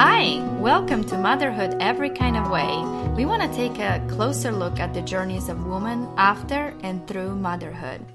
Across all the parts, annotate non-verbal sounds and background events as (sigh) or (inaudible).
Hi, welcome to Motherhood Every Kind of Way. We want to take a closer look at the journeys of women after and through motherhood.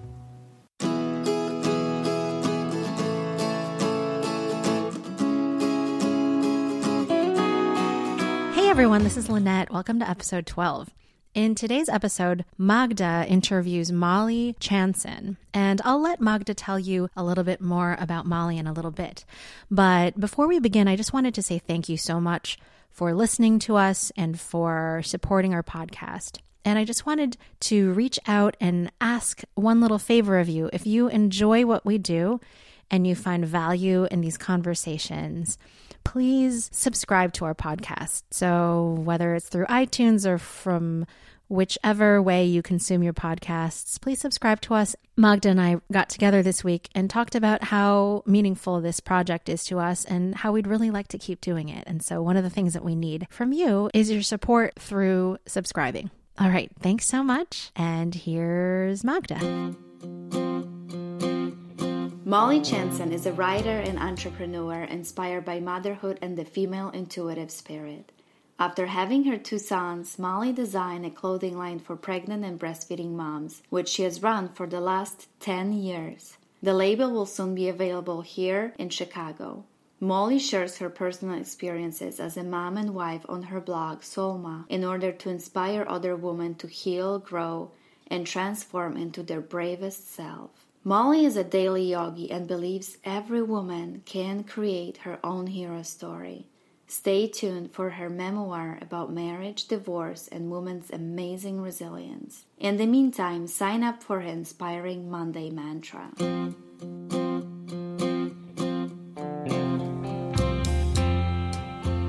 Hey everyone, this is Lynette. Welcome to episode 12. In today's episode, Magda interviews Molly Chanson, and I'll let Magda tell you a little bit more about Molly in a little bit. But before we begin, I just wanted to say thank you so much for listening to us and for supporting our podcast. And I just wanted to reach out and ask one little favor of you. If you enjoy what we do and you find value in these conversations, please subscribe to our podcast. So, whether it's through iTunes or from whichever way you consume your podcasts, please subscribe to us. Magda and I got together this week and talked about how meaningful this project is to us and how we'd really like to keep doing it. And so, one of the things that we need from you is your support through subscribing. All right, thanks so much. And here's Magda. Molly Chanson is a writer and entrepreneur inspired by motherhood and the female intuitive spirit. After having her two sons, Molly designed a clothing line for pregnant and breastfeeding moms, which she has run for the last 10 years. The label will soon be available here in Chicago. Molly shares her personal experiences as a mom and wife on her blog Soulma in order to inspire other women to heal, grow, and transform into their bravest self. Molly is a daily yogi and believes every woman can create her own hero story. Stay tuned for her memoir about marriage, divorce, and women's amazing resilience. In the meantime, sign up for her inspiring Monday mantra.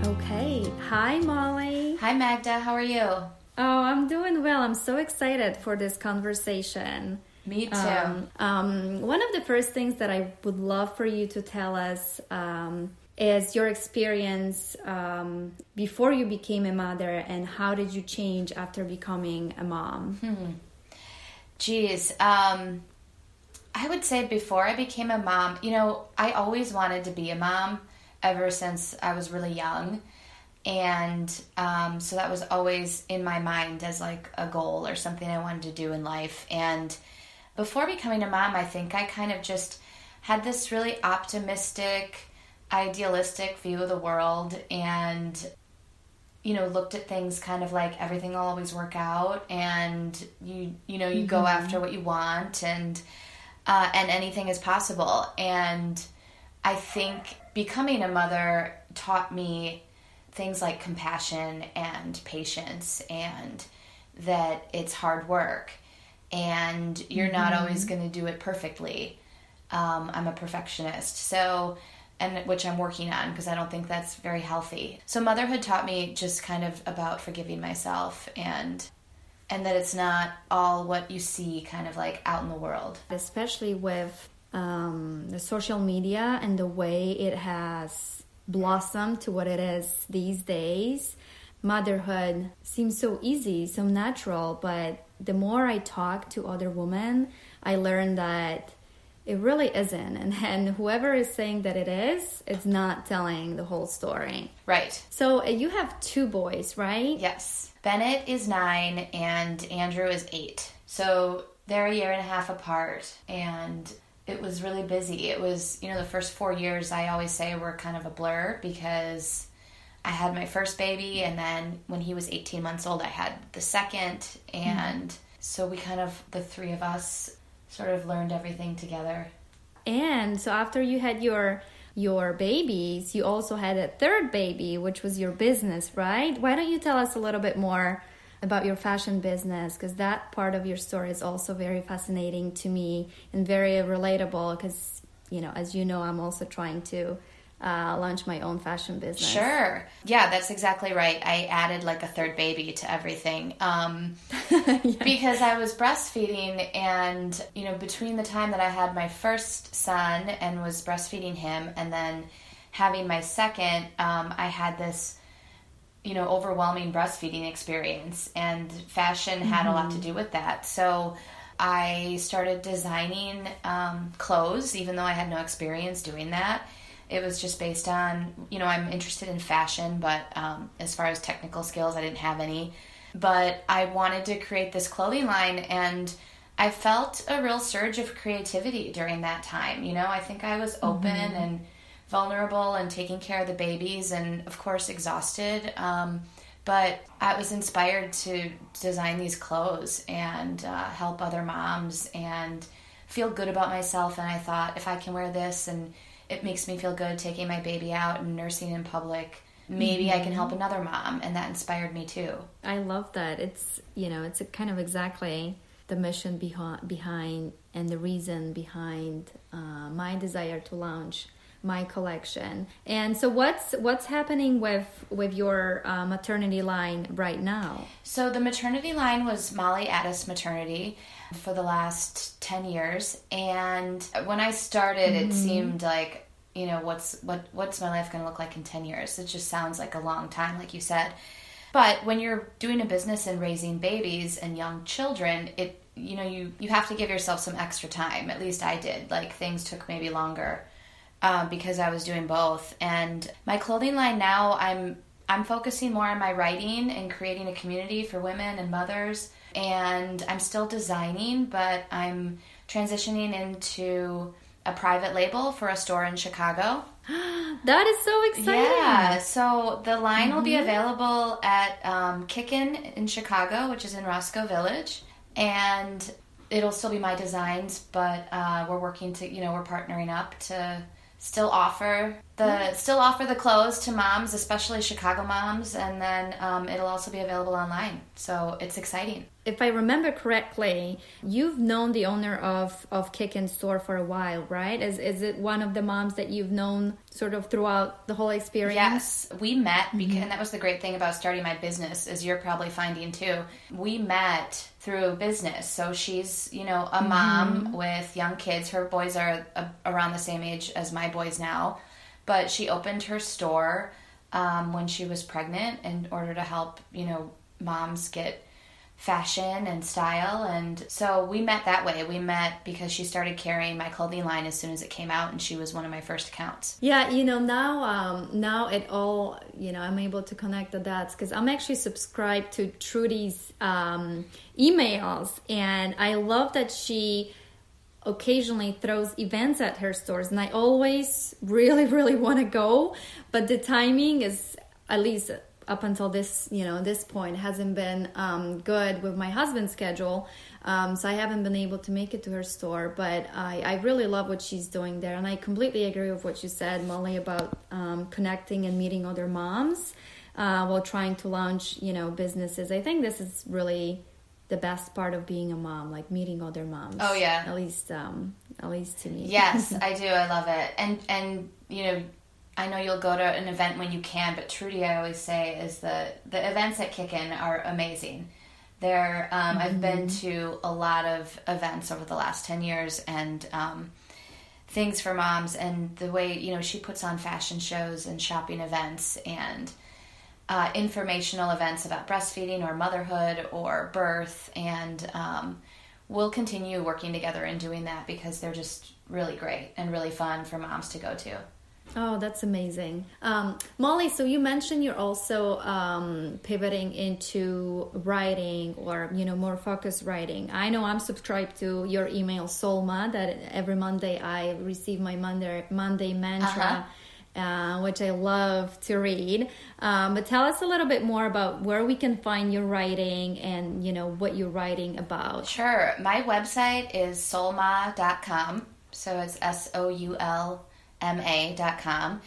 Okay. Hi, Molly. Hi, Magda. How are you? Oh, I'm doing well. I'm so excited for this conversation. Me too. Um, um, one of the first things that I would love for you to tell us um, is your experience um, before you became a mother and how did you change after becoming a mom? Hmm. Geez. Um, I would say before I became a mom, you know, I always wanted to be a mom ever since I was really young. And um, so that was always in my mind as like a goal or something I wanted to do in life. And before becoming a mom, I think I kind of just had this really optimistic, idealistic view of the world and you know looked at things kind of like everything will always work out and you you know you mm-hmm. go after what you want and uh, and anything is possible and i think becoming a mother taught me things like compassion and patience and that it's hard work and you're mm-hmm. not always going to do it perfectly. Um, I'm a perfectionist, so and which I'm working on because I don't think that's very healthy. So motherhood taught me just kind of about forgiving myself and and that it's not all what you see kind of like out in the world, especially with um, the social media and the way it has blossomed to what it is these days. Motherhood seems so easy, so natural, but the more I talk to other women, I learn that it really isn't. And (laughs) then whoever is saying that it is, it's not telling the whole story. Right. So uh, you have two boys, right? Yes. Bennett is nine and Andrew is eight. So they're a year and a half apart. And it was really busy. It was, you know, the first four years I always say were kind of a blur because I had my first baby, and then when he was 18 months old, I had the second. And mm-hmm. so we kind of, the three of us, sort of learned everything together. And so after you had your your babies, you also had a third baby, which was your business, right? Why don't you tell us a little bit more about your fashion business? Because that part of your story is also very fascinating to me and very relatable. Because you know, as you know, I'm also trying to uh, launch my own fashion business. Sure. Yeah, that's exactly right. I added like a third baby to everything um, (laughs) yeah. because I was breastfeeding, and you know, between the time that I had my first son and was breastfeeding him, and then having my second, um, I had this you know overwhelming breastfeeding experience, and fashion had mm-hmm. a lot to mm-hmm. do with that. So. I started designing um, clothes, even though I had no experience doing that It was just based on, you know, I'm interested in fashion, but um, as far as technical skills, I didn't have any. But I wanted to create this clothing line, and I felt a real surge of creativity during that time. You know, I think I was open mm-hmm. and vulnerable and taking care of the babies, and of course, exhausted. Um, but I was inspired to design these clothes and uh, help other moms and feel good about myself. And I thought, if I can wear this and it makes me feel good taking my baby out and nursing in public, maybe mm-hmm. I can help mm-hmm. another mom. And that inspired me too. I love that. It's, you know, it's kind of exactly the mission behind, behind and the reason behind uh, my desire to launch my collection. And so, what's what's happening with with your uh, maternity line right now? So the maternity line was Molly Addis Maternity for the last ten years, and when I started, mm-hmm. it seemed like you know what's what what's my life going to look like in ten years? It just sounds like a long time, like you said. But when you're doing a business and raising babies and young children, it you know you you have to give yourself some extra time. At least I did. Like things took maybe longer um, because I was doing both. And my clothing line now, I'm I'm focusing more on my writing and creating a community for women and mothers. And I'm still designing, but I'm transitioning into a private label for a store in Chicago. (gasps) that is so exciting. Yeah. So the line mm-hmm. will be mm-hmm. available at um, Kickin in Chicago, which is in Roscoe Village. And it'll still be my designs, but uh, we're working to, you know, we're partnering up to still offer the still offer the clothes to moms, especially Chicago moms, and then um, it'll also be available online. So it's exciting. If I remember correctly, you've known the owner of of Kickin store for a while, right? Is is it one of the moms that you've known sort of throughout the whole experience? Yes, we met because, mm-hmm. and that was the great thing about starting my business, as you're probably finding too. We met through business. So she's, you know, a mom mm-hmm. with young kids. Her boys are a, around the same age as my boys now but she opened her store um, when she was pregnant in order to help, you know, moms get fashion and style. And so we met that way. We met because she started carrying my clothing line as soon as it came out, and she was one of my first accounts. Yeah, you know, now um, now it all, you know, I'm able to connect the dots because I'm actually subscribed to Trudy's um, emails, and I love that she occasionally throws events at her stores and i always really (laughs) really want to go but the timing is at least up until this you know this point hasn't been um, good with my husband's schedule um, so i haven't been able to make it to her store but I, I really love what she's doing there and i completely agree with what you said molly about um, connecting and meeting other moms uh, while trying to launch you know businesses. I think this is really the best part of being a mom, like meeting other moms. Oh yeah, at least um, at least to me. Yes, (laughs) I do. I love it. And and you know, I know you'll go to an event when you can, but Trudy, I always say, is the the events at Kickin are amazing. There, um, mm-hmm. I've been mm-hmm. to a lot of events over the last ten years, and um, things for moms, and the way you know she puts on fashion shows and shopping events and uh, informational events about breastfeeding or motherhood or birth, and um, we'll continue working together and doing that because they're just really great and really fun for moms to go to. Oh, that's amazing. Um, Molly, so you mentioned you're also um, pivoting into writing or, you know, more focused writing. I know I'm subscribed to your email, Soulma, that every Monday I receive my Monday, Monday mantra. Uh-huh uh, which I love to read. Um, but tell us a little bit more about where we can find your writing and you know what you're writing about. Sure, my website is soulma.com, so it's S O U L M A.com.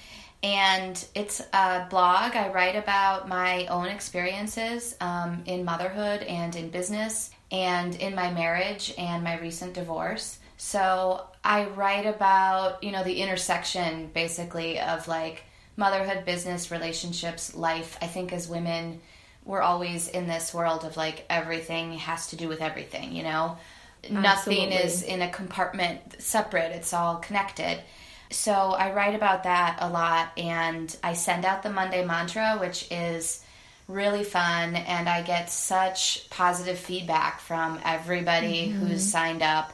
And it's a blog. I write about my own experiences um, in motherhood and in business and in my marriage and my recent divorce. So I write about, you know, the intersection basically of like motherhood, business, relationships, life. I think as women, we're always in this world of like everything has to do with everything, you know? Absolutely. Nothing is in a compartment separate, it's all connected. So I write about that a lot and I send out the Monday mantra, which is really fun and I get such positive feedback from everybody mm-hmm. who's signed up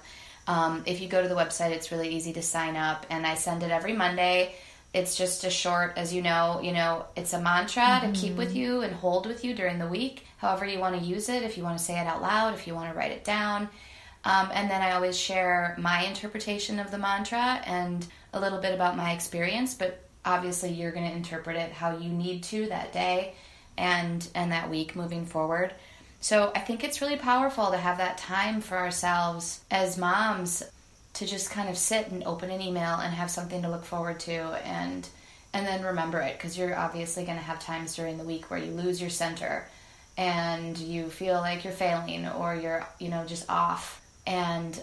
um, if you go to the website, it's really easy to sign up, and I send it every Monday. it's just a short, as you know, you know, it's a mantra mm-hmm. to keep with you and hold with you during the week, however you want to use it, if you want to say it out loud, if you want to write it down. Um, and then I always share my interpretation of the mantra and a little bit about my experience, but obviously you're going to interpret it how you need to that day and and that week moving forward. So I think it's really powerful to have that time for ourselves as moms to just kind of sit and open an email and have something to look forward to and and then remember it because you're obviously going to have times during the week where you lose your center and you feel like you're failing or you're you know just off. And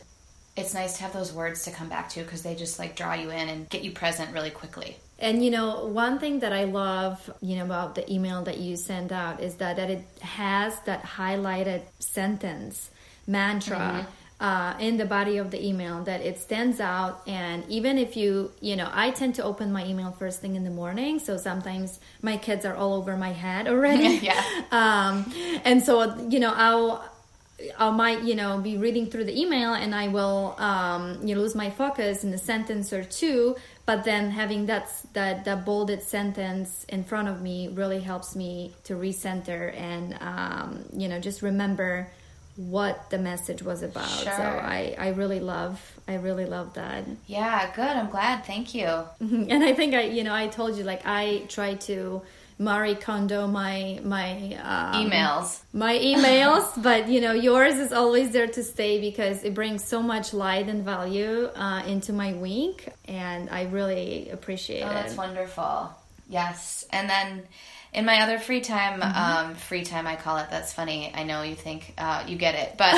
it's nice to have those words to come back to because they just like draw you in and get you present really quickly and you know one thing that i love you know about the email that you send out is that, that it has that highlighted sentence mantra mm-hmm. uh, in the body of the email that it stands out. And even if you you know i tend to open my email first thing in the morning. So sometimes my kids are all over my head already. (laughs) Yeah. (laughs) Um, and so you know i'll I might, you know, be reading through the email and I will, um, you know, lose my focus in a sentence or two. But then having that that that bolded sentence in front of me really helps me to recenter and, um, you know, just remember what the message was about. Sure. So I, I really love I really love that. Yeah, good. I'm glad. Thank you. (laughs) And I think I you know I told you like I try to Marie Kondo my my um, emails my emails, (laughs) but you know yours is always there to stay because it brings so much light and value uh, into my week, and I really appreciate oh, it. That's wonderful. Yes, and then in my other free time, mm-hmm. um, free time I call it. That's funny. I know you think uh, you get it, but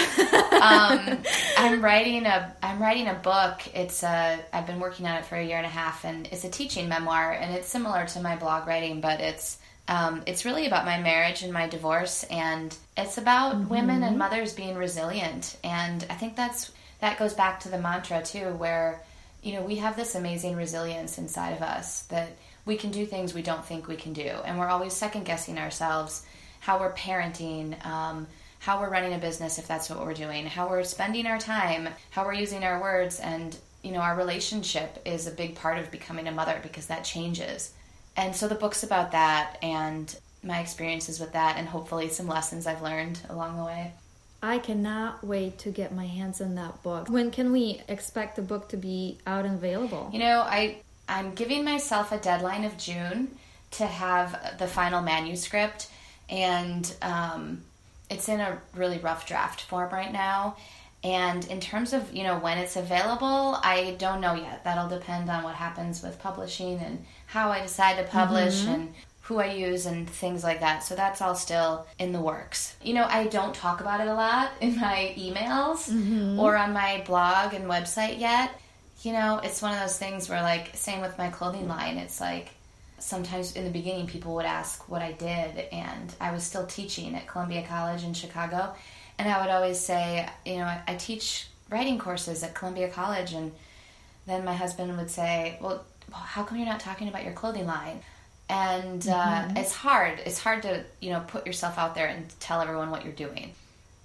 um, (laughs) I'm writing a I'm writing a book. It's a I've been working on it for a year and a half, and it's a teaching memoir, and it's similar to my blog writing, but it's um, it's really about my marriage and my divorce, and it's about mm-hmm. women and mothers being resilient. And I think that's that goes back to the mantra too, where you know we have this amazing resilience inside of us that we can do things we don't think we can do. And we're always second guessing ourselves, how we're parenting, um, how we're running a business, if that's what we're doing, how we're spending our time, how we're using our words. And, you know, our relationship is a big part of becoming a mother because that changes. And so the book's about that and my experiences with that, and hopefully some lessons I've learned along the way. I cannot wait to get my hands on that book. When can we expect the book to be out and available? You know, I I'm giving myself a deadline of June to have the final manuscript, and um, it's in a really rough draft form right now. And in terms of you know when it's available, I don't know yet. That'll depend on what happens with publishing and how I decide to publish mm-hmm. and who I use and things like that. So that's all still in the works. You know, I don't talk about it a lot in my emails mm-hmm. or on my blog and website yet you know, it's one of those things where, like, same with my clothing line, it's like sometimes in the beginning people would ask what I did, and I was still teaching at Columbia College in Chicago. And I would always say, you know, I, I teach writing courses at Columbia College, and then my husband would say, well, how come you're not talking about your clothing line? And uh, mm-hmm. it's hard. It's hard to, you know, put yourself out there and tell everyone what you're doing.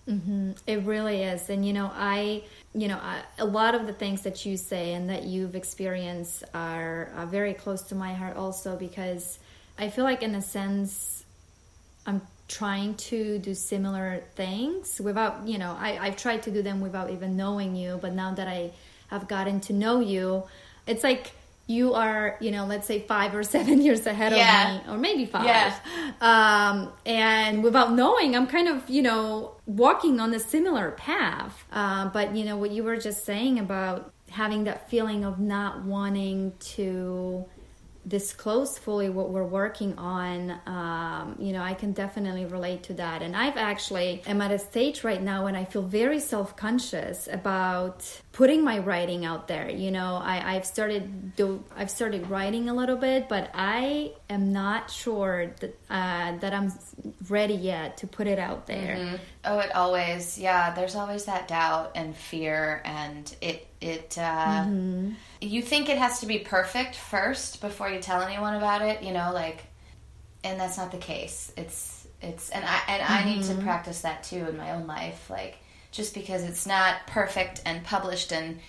Mm-hmm. It really is. And, you know, I, you know, I, a lot of the things that you say and that you've experienced are, are very close to my heart also because I feel like, in a sense, I'm trying to do similar things without, you know, I, I've tried to do them without even knowing you. But now that I have gotten to know you, it's like, you are, you know, let's say five or seven (laughs) years ahead yeah. of me, or maybe five. Yeah. Um, and without knowing, I'm kind of, you know, walking on a similar path. Uh, but, you know, what you were just saying about having that feeling of not wanting to disclose fully what we're working on, um, you know, I can definitely relate to that. And I've actually am at a stage right now when I feel very self conscious about putting my writing out there. You know, I, I've started do I've started writing a little bit, but I am not sure that uh, that I'm ready yet to put it out there. Mm-hmm. Oh, it always yeah. There's always that doubt and fear, and it it. Uh, mm-hmm you think it has to be perfect first before you tell anyone about it, you know, like and that's not the case. It's it's and I and mm-hmm. I need to mm-hmm. practice that too in my own life. Like just because it's not perfect and published and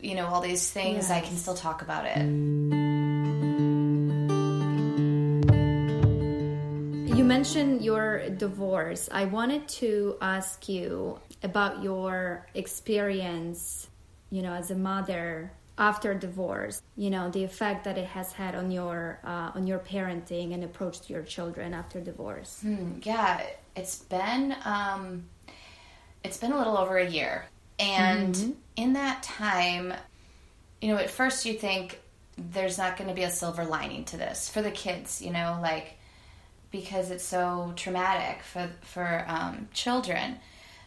you know all these things, yes. I can still talk about it. Mentioned your divorce. I wanted to ask you about your experience, you know, as a mother after divorce. You know, the effect that it has had on your uh, on your parenting and approach to your children after divorce. Hmm, yeah, it's been um, it's been a little over a year, and mm-hmm. in that time, you know, at first you think there's not going to be a silver lining to this for the kids, you know, like because it's so traumatic for for um, children.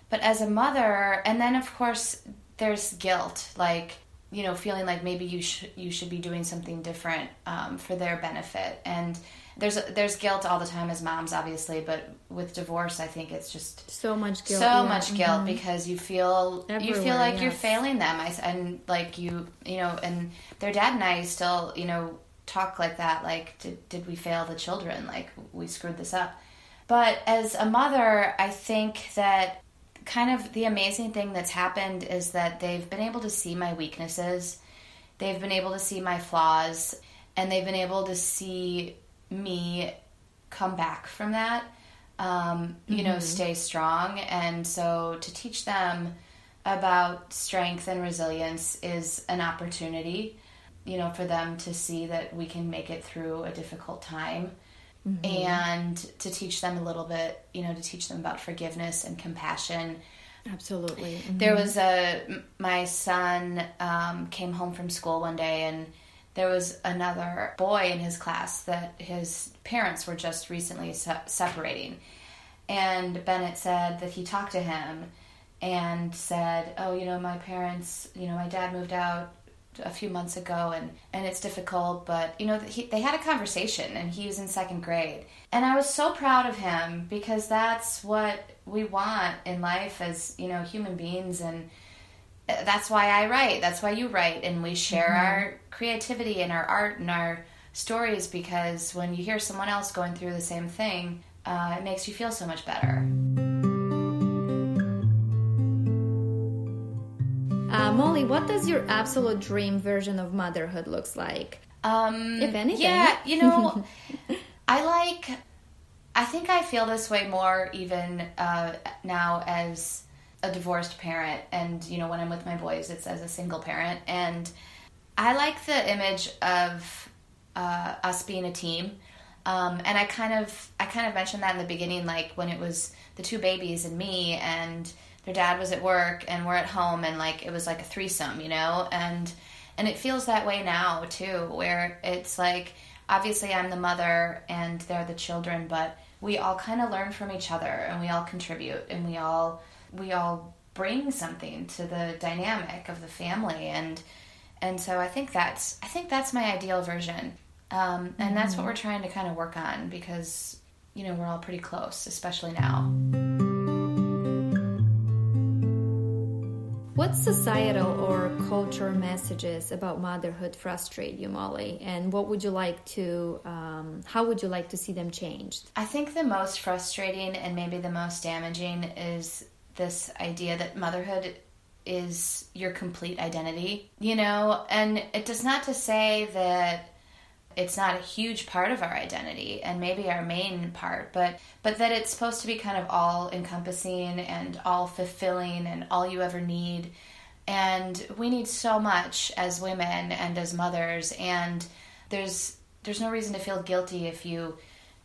But as a mother, and then of course there's guilt, like you know, feeling like maybe you should you should be doing something different um, for their benefit, and there's there's guilt all the time as moms, obviously, but with divorce, I think it's just so much guilt, so yeah. much guilt mm-hmm. because you feel Everywhere, you feel like yes. you're failing them, I, and like you you know, and their dad and I still you know talk like that, like did did we fail the children, like we screwed this up, but as a mother, I think that kind of the amazing thing that's happened is that they've been able to see my weaknesses, they've been able to see my flaws, and they've been able to see me come back from that, um, you mm-hmm. know, stay strong. And so to teach them about strength and resilience is an opportunity, you know, for them to see that we can make it through a difficult time. Mm-hmm. And to teach them a little bit, you know, to teach them about forgiveness and compassion. Absolutely. Mm-hmm. There was a, my son um, came home from school one day and there was another boy in his class that his parents were just recently se- separating. And Bennett said that he talked to him and said, "Oh, you know, my parents, you know, my dad moved out a few months ago and and it's difficult but you know he, they had a conversation and he was in second grade and i was so proud of him because that's what we want in life as you know human beings and that's why I write. That's why you write, and we share mm-hmm. our creativity and our art and our stories because when you hear someone else going through the same thing, uh, it makes you feel so much better. Molly, what does your absolute dream version of motherhood looks like? Um, if anything, yeah, you know, (laughs) I like. I think I feel this way more even uh, now as a divorced parent and you know when i'm with my boys it's as a single parent and i like the image of uh, us being a team um, and i kind of i kind of mentioned that in the beginning like when it was the two babies and me and their dad was at work and we're at home and like it was like a threesome you know and and it feels that way now too where it's like obviously i'm the mother and they're the children but we all kind of learn from each other and we all contribute and we all we all bring something to the dynamic of the family and and so I think that's I think that's my ideal version um, and mm-hmm. that's what mm-hmm. we're trying to kind of work on because you know we're all pretty close especially now what societal or culture messages about motherhood frustrate you molly? And what would you like to um, how would you like to see them changed? I think the most frustrating and maybe the most damaging is this idea that motherhood is your complete identity, you know, and it does not to say that it's not a huge part of our identity and maybe our main part but but that it's supposed to be kind of all encompassing and all fulfilling and all you ever need and we need so much as women and as mothers and there's there's no reason to feel guilty if you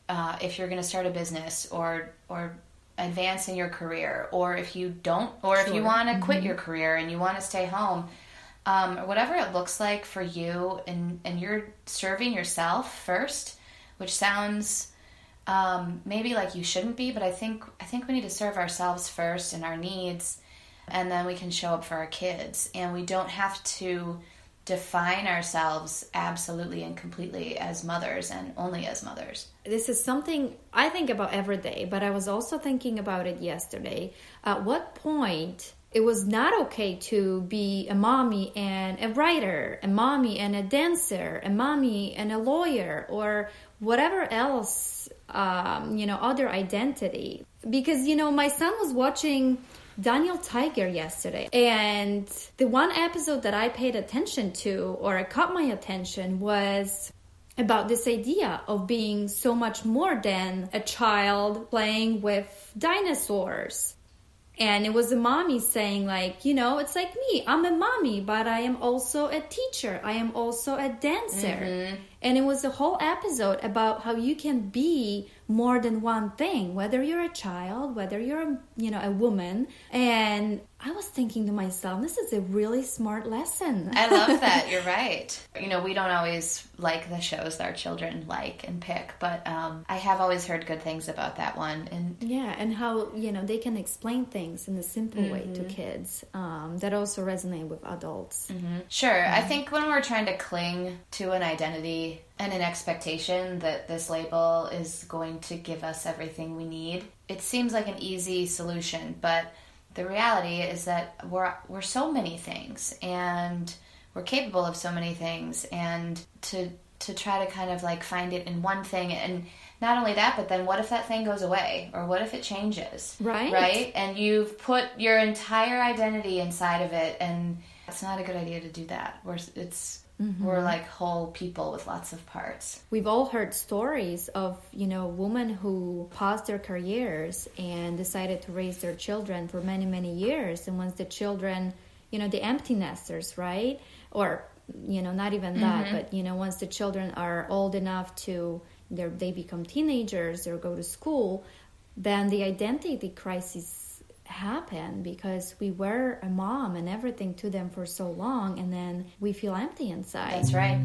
uh, if you're going to start a business or or advance in your career or if you don't or sure. if you want to quit mm-hmm. your career and you want to stay home um, or whatever it looks like for you and and you're serving yourself first which sounds um, maybe like you shouldn't be but i think i think we need to serve ourselves first and our needs and then we can show up for our kids and we don't have to define ourselves absolutely and completely as mothers and only as mothers. This is something I think about every day, but I was also thinking about it yesterday. At what point it was not okay to be a mommy and a writer, a mommy and a dancer, a mommy and a lawyer, or whatever else, um, you know, other identity. Because, you know, my son was watching Daniel Tiger yesterday. And the one episode that I paid attention to or caught my attention was about this idea of being so much more than a child playing with dinosaurs. And it was a mommy saying, like, you know, it's like me. I'm a mommy, but I am also a teacher. I am also a dancer. Mm-hmm. And it was a whole episode about how you can be more than one thing, whether you're a child, whether you're, a, you know, a woman. And I was thinking to myself, this is a really smart lesson. I love (laughs) that. You're right. You know, we don't always like the shows that our children like and pick, but um, I have always heard good things about that one. And yeah, and how you know they can explain things in a simple mm-hmm. way to mm-hmm. kids um, that also resonate with adults. Mm-hmm. Sure, mm-hmm. I think when we're trying to cling to an identity and an expectation that this label is going to give us everything we need, it seems like an easy solution, but the reality is that we're we're so many things and we're capable of so many things and to to try to kind of like find it in one thing and not only that but then what if that thing goes away? Or what if it changes? Right. Right? And you've put your entire identity inside of it and it's not a good idea to do that. Where it's Mm-hmm. We're like whole people with lots of parts. We've all heard stories of, you know, women who paused their careers and decided to raise their children for many, many years. And once the children, you know, the empty nesters, right? Or, you know, not even that, mm-hmm. but, you know, once the children are old enough to, they become teenagers or go to school, then the identity crisis happen because we were a mom and everything to them for so long and then we feel empty inside. That's right.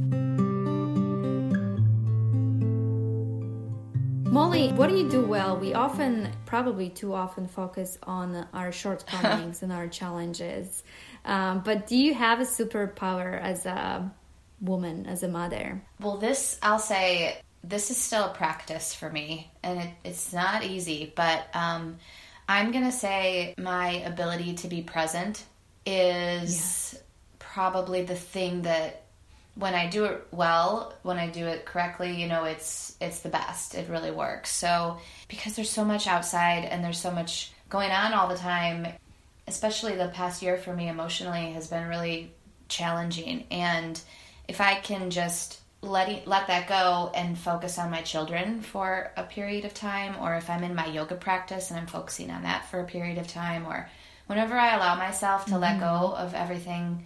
Molly, what do you do well? We often, probably too often, focus on our shortcomings (laughs) and our challenges. Um, but do you have a superpower as a woman, as a mother? Well, this, I'll say, this is still a practice for me, and it, it's not easy, but um, I'm going to say my ability to be present is probably the thing that when I do it well, when I do it correctly, you know, it's it's the best. It really works. So, because there's so much outside and there's so much going on all the time, especially the past year for me emotionally has been really challenging and if I can just let let that go and focus on my children for a period of time or if I'm in my yoga practice and I'm focusing on that for a period of time or whenever I allow myself to mm-hmm. let go of everything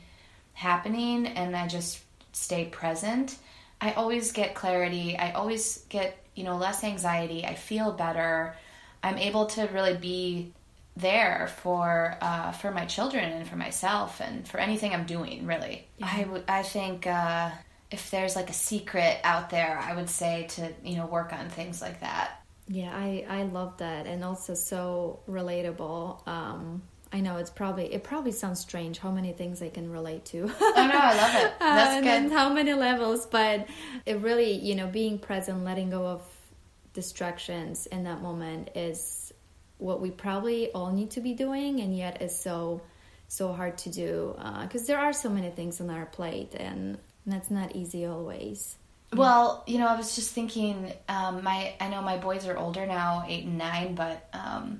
happening and I just stay present, I always get clarity. I always get, you know, less anxiety. I feel better. I'm able to really be there for uh, for my children and for myself and for anything I'm doing. Really, yeah. I would. I think uh, if there's like a secret out there, I would say to, you know, work on things like that. Yeah, I, I love that and also so relatable. Um, I know it's probably it probably sounds strange how many things I can relate to. oh no, I love it. (laughs) That's uh, good. And how many levels, but it really, you know, being present, letting go of distractions in that moment is what we probably all need to be doing, and yet is so so hard to do because uh, there are so many things on our plate, and and that's not easy always. Well, you know, I was just thinking. Um, my I know my boys are older now, eight and nine, but um,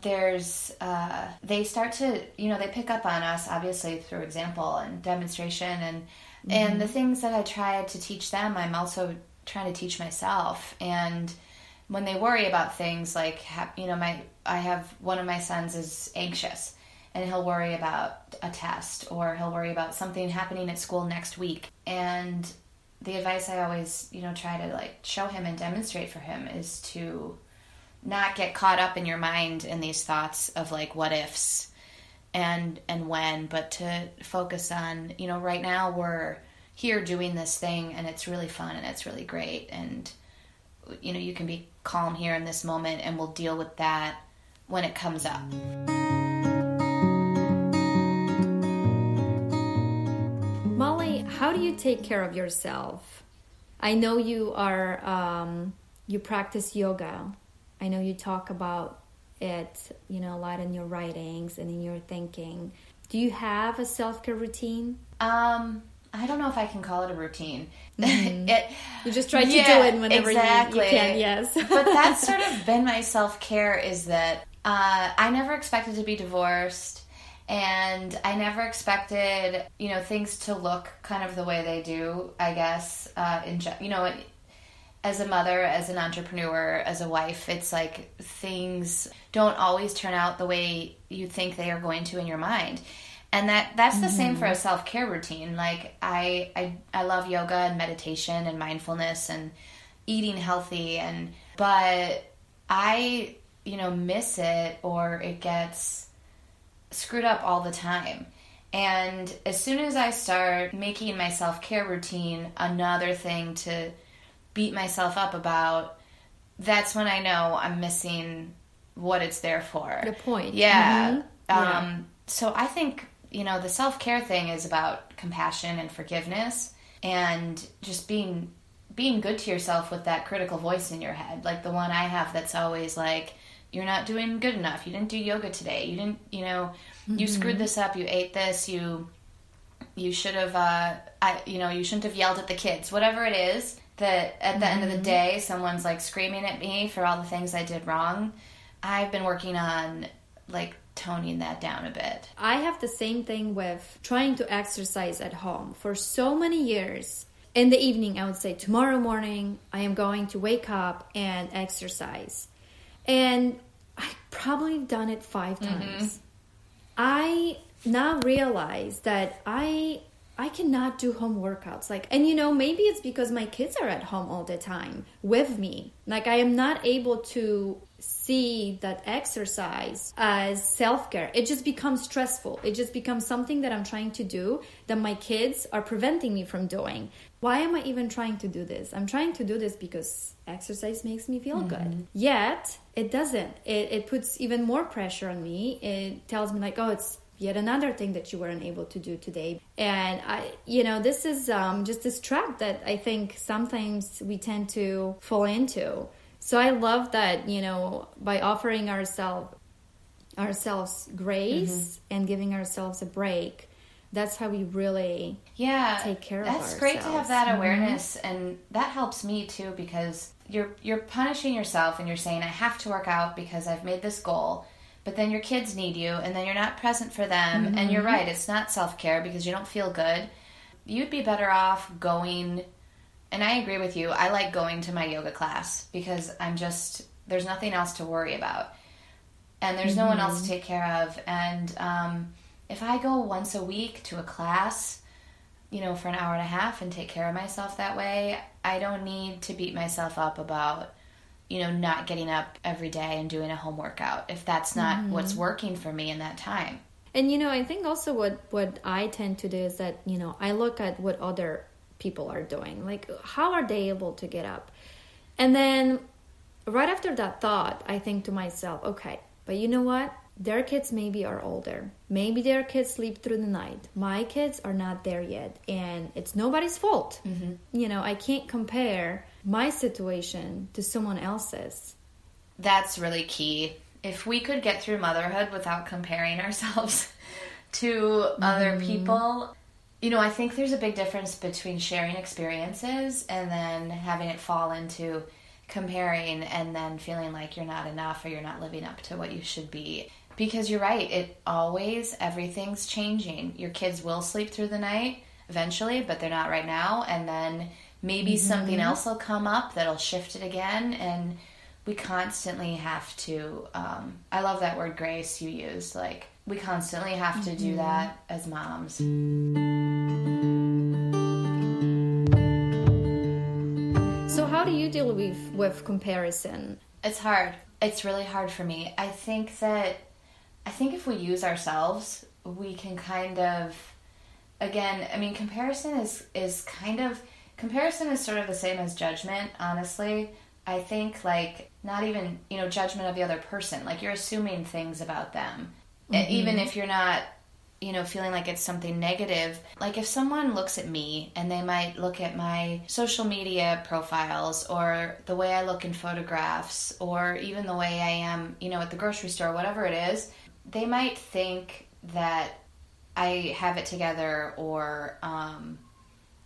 there's uh, they start to you know they pick up on us obviously through example and demonstration and mm-hmm. and the things that I try to teach them, I'm also trying to teach myself. And when they worry about things like you know my I have one of my sons is anxious and he'll worry about a test or he'll worry about something happening at school next week. And the advice I always, you know, try to like show him and demonstrate for him is to not get caught up in your mind in these thoughts of like what ifs and and when, but to focus on, you know, right now we're here doing this thing and it's really fun and it's really great and you know, you can be calm here in this moment and we'll deal with that when it comes up. Do you take care of yourself? I know you are um, you practice yoga. I know you talk about it, you know, a lot in your writings and in your thinking. Do you have a self care routine? Um, I don't know if I can call it a routine. Mm-hmm. (laughs) it, you just try to yeah, do it whenever exactly. you, you, can. Yes, (laughs) but that's sort of (laughs) been my self care. Is that uh, I never expected to be divorced, and I never expected, you know, things to look kind of the way they do. I guess, uh, in you know, as a mother, as an entrepreneur, as a wife, it's like things don't always turn out the way you think they are going to in your mind. And that that's the same for a self care routine. Like I, I I love yoga and meditation and mindfulness and eating healthy and but I you know miss it or it gets screwed up all the time. And as soon as I start making my self care routine another thing to beat myself up about, that's when I know I'm missing what it's there for. The point. Yeah. Mhm. Yeah. Um, so I think, you know, the self care thing is about compassion and forgiveness and just being being good to yourself with that critical voice in your head. Like the one I have that's always like, You're not doing good enough. You didn't do yoga today. You didn't you know, you screwed mm-hmm. this up, you ate this, you you should have uh I you know, you shouldn't have yelled at the kids. Whatever it is that at the end of the mm-hmm. day someone's like screaming at me for all the things I did wrong. I've been working on like toning that down a bit. I have the same thing with trying to exercise at home for so many years. In the evening, I would say, tomorrow morning, I am going to wake up and exercise. And I probably done it 5 mm-hmm. times. I now realize that I I cannot do home workouts. Like and you know, maybe it's because my kids are at home all the time with me. Like I am not able to see that exercise as self-care. It just becomes stressful. It just becomes something that I'm trying to do that my kids are preventing me from doing. Why am I even trying to do this? I'm trying to do this because exercise makes me feel mm-hmm. good. Yet, it doesn't. It, it puts even more pressure on me. It tells me, like, oh, it's yet another thing that you weren't able to do today. And I, you know, this is um, just this trap that I think sometimes we tend to fall into. So I love that, you know, by offering ourselves ourselves grace and giving ourselves a break, that's how we really yeah take care of that's great to have that awareness and that helps me too because you're you're punishing yourself and you're saying i have to work out because i've made this goal but then your kids need you and then you're not present for them. And you're right it's not self-care because you don't feel good. You'd be better off going and i agree with you i like going to my yoga class because i'm just there's nothing else to worry about. And there's no one else to take care of. And um, if I go once a week to a class, you know, for an hour and a half and take care of myself that way, I don't need to beat myself up about, you know, not getting up every day and doing a home workout if that's not mm-hmm. what's working for me in that time. And you know, I think also what what I tend to do is that you know I look at what other people are doing, like how are they able to get up, and then right after that thought, I think to myself, okay, but you know what? Their kids maybe are older. Maybe their kids sleep through the night. My kids are not there yet, and it's nobody's fault. Mm-hmm. You know, I can't compare my situation to someone else's. That's really key. If we could get through motherhood without comparing (laughs) ourselves to other mm-hmm. people, you know, I think there's a big difference between sharing experiences and then having it fall into comparing and then feeling like you're not enough or you're not living up to what you should be. Because you're right, it always, everything's changing. Your kids will sleep through the night eventually, but they're not right now. And then maybe something else will come up that'll shift it again. And we constantly have to, um, I love that word grace you used. Like, we constantly have to do that as moms. So how do you deal with with comparison? It's hard. It's really hard for me. I think that I think if we use ourselves, we can kind of again, I mean comparison is is kind of comparison is sort of the same as judgment, honestly. I think like not even, you know, judgment of the other person. Like you're assuming things about them. E- mm-hmm. Even if you're not you know, feeling like it's something negative. Like if someone looks at me and they might look at my social media profiles or the way I look in photographs or even the way I am, you know, at the grocery store, whatever it is, they might think that I have it together or um,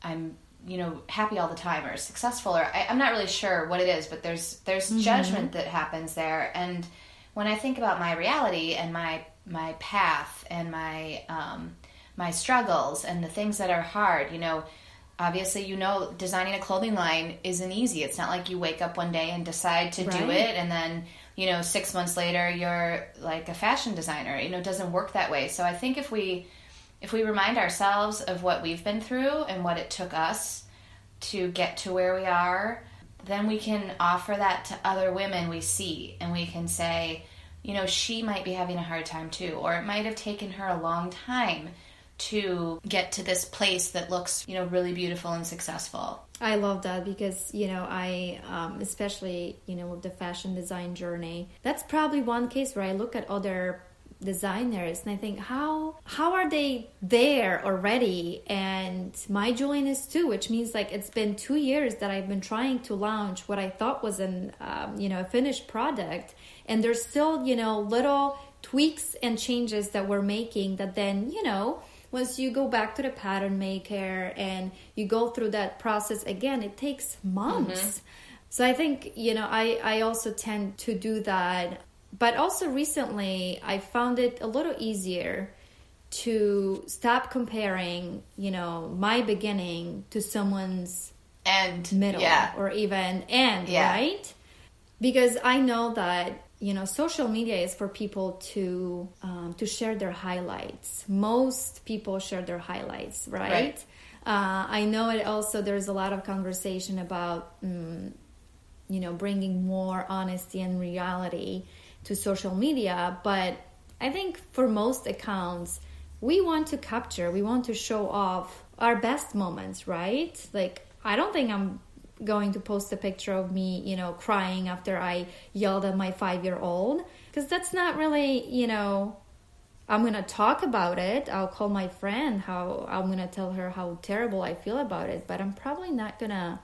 I'm you know happy all the time or successful or I, I'm not really sure what it is, but there's there's judgment that happens there and when I think about my reality and my my path and my um, my struggles and the things that are hard. You know, obviously, you know, designing a clothing line isn't easy. It's not like you wake up one day and decide to Right. do it and then you know six months later you're like a fashion designer. You know, it doesn't work that way. So I think if we if we remind ourselves of what we've been through and what it took us to get to where we are, then we can offer that to other women we see and we can say, you know, she might be having a hard time too, or it might have taken her a long time to get to this place that looks, you know, really beautiful and successful. I love that because you know I um, especially you know with the fashion design journey that's probably one case where I look at other designers and I think how how are they there already and my Julian is too which means like it's been two years that I've been trying to launch what I thought was an um, you know a finished product and there's still you know little tweaks and changes that we're making that then you know once you go back to the pattern maker and you go through that process again it takes months mm-hmm. so i think you know i i also tend to do that but also recently i found it a little easier to stop comparing you know my beginning to someone's end, middle yeah, or even end, Yeah. right? Because I know that you know social media is for people to um, to share their highlights. Most people share their highlights, right? Right. Uh, I know it also. There's a lot of conversation about mm, you know bringing more honesty and reality to social media, but I think for most accounts we want to capture, we want to show off our best moments, right? Like I don't think I'm going to post a picture of me, you know, crying after I yelled at my 5-year-old because that's not really, you know, I'm gonna talk about it. I'll call my friend. How I'm gonna tell her how terrible I feel about it. But I'm probably not gonna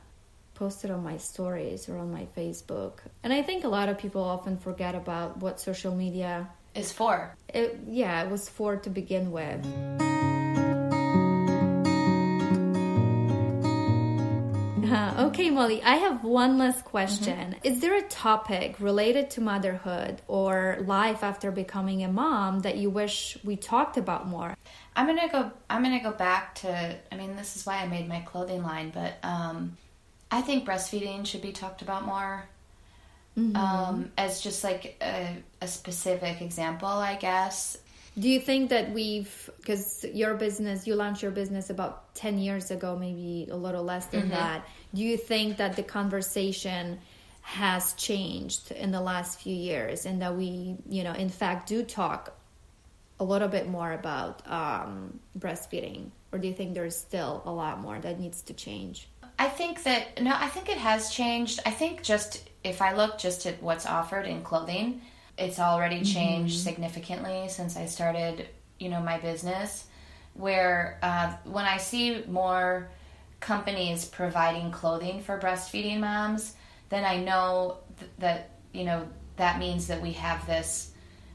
post it on my stories or on my Facebook. And I think a lot of people often forget about what social media. is for. It, yeah, it was for to begin with. Uh, okay, Molly, I have one last question. Is there a topic related to motherhood or life after becoming a mom that you wish we talked about more? I'm gonna go. I'm gonna go back to. I mean, this is why I made my clothing line, but um, I think breastfeeding should be talked about more. Um, as just like a, a specific example, I guess. Do you think that we've, because your business, you launched your business about 10 years ago, maybe a little less than that. Do you think that the conversation has changed in the last few years and that we, you know, in fact do talk a little bit more about um, breastfeeding? Or do you think there's still a lot more that needs to change? I think that no, I think it has changed. I think just if I look just at what's offered in clothing, it's already changed significantly since I started, you know, my business. Where uh, when I see more companies providing clothing for breastfeeding moms, then I know th- that you know that means that we have this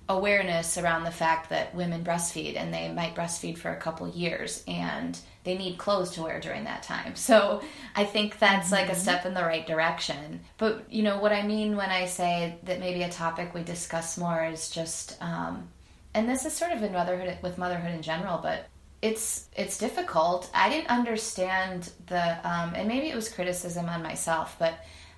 awareness around the fact that women breastfeed and they might breastfeed for a couple years and they need clothes to wear during that time. So I think that's like a step in the right direction. But you know what I mean when I say that maybe a topic we discuss more is just, um, and this is sort of in motherhood with motherhood in general, but it's it's difficult. I didn't understand the, um, and maybe it was criticism on myself, but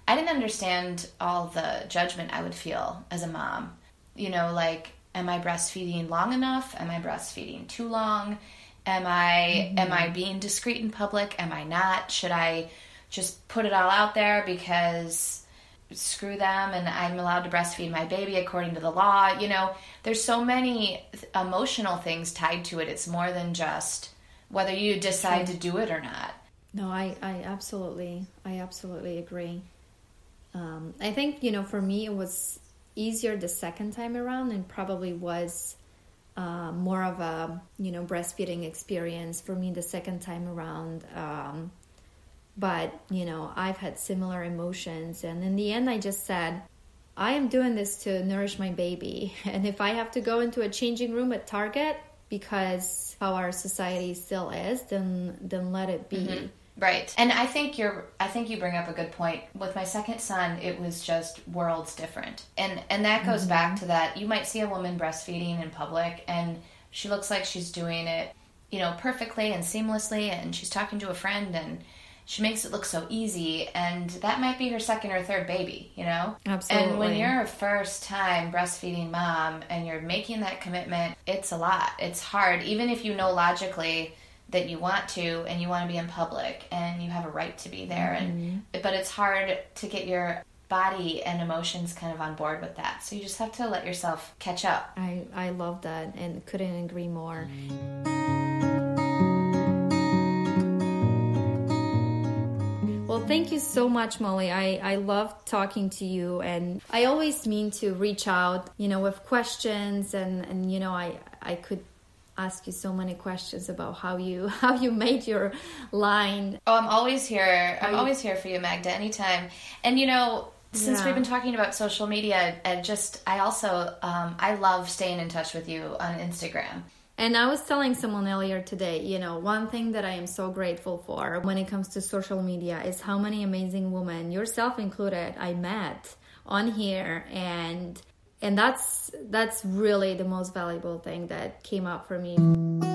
I didn't understand all the judgment I would feel as a mom you know, like, am I breastfeeding long enough? Am I breastfeeding too long? Am I am I being discreet in public? Am I not? Should I just put it all out there because screw them and I'm allowed to breastfeed my baby according to the law? You know, there's so many th- emotional things tied to it. It's more than just whether you decide to do it or not. No, I, I absolutely, I absolutely agree. Um, I think you know, for me, it was easier the second time around, and probably was uh, more of a you know breastfeeding experience for me the second time around. Um, but you know, I've had similar emotions, and in the end, I just said, I am doing this to nourish my baby, (laughs) and if I have to go into a changing room at Target because how our society still is, then then let it be. Right. And I think you're I think you bring up a good point. With my second son, it was just worlds different. And and that goes mm-hmm. back to that you might see a woman breastfeeding in public and she looks like she's doing it, you know, perfectly and seamlessly and she's talking to a friend and she makes it look so easy and that might be her second or third baby you know? Absolutely and when you're a first time breastfeeding mom and you're making that commitment it's a lot. It's hard even if you know logically that you want to and you want to be in public and you have a right to be there mm-hmm. and but it's hard to get your body and emotions kind of on board with that. So you just have to let yourself catch up. I i love that and couldn't agree more Well, thank you so much, Molly. I, I love talking to you, and I always mean to reach out, you know, with questions, and, and you know, I I could ask you so many questions about how you (laughs) how you made your line. Oh, I'm always here. I'm always here for you, Magda, anytime. And you know, since yeah. we've been talking about social media, and just I also um, I love staying in touch with you on Instagram. And I was telling someone earlier today, you know, one thing that I am so grateful for when it comes to social media is how many amazing women, yourself included, I met on here and and that's that's really the most valuable thing that came up for me.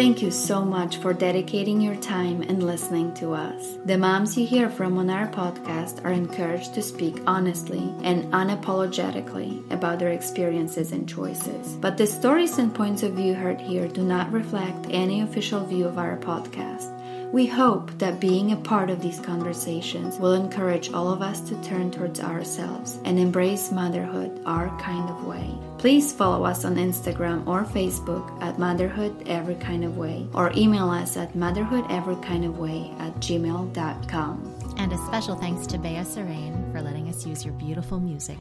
Thank you so much for dedicating your time and listening to us. The moms you hear from on our podcast are encouraged to speak honestly and unapologetically about their experiences and choices. But the stories and points of view heard here do not reflect any official view of our podcast. We hope that being a part of these conversations will encourage all of us to turn towards ourselves and embrace motherhood our kind of way. Please follow us on Instagram or Facebook at Motherhood Every Kind of Way or email us at motherhoodeverykindofway at gmail.com. And a special thanks to Bea Serene for letting us use your beautiful music.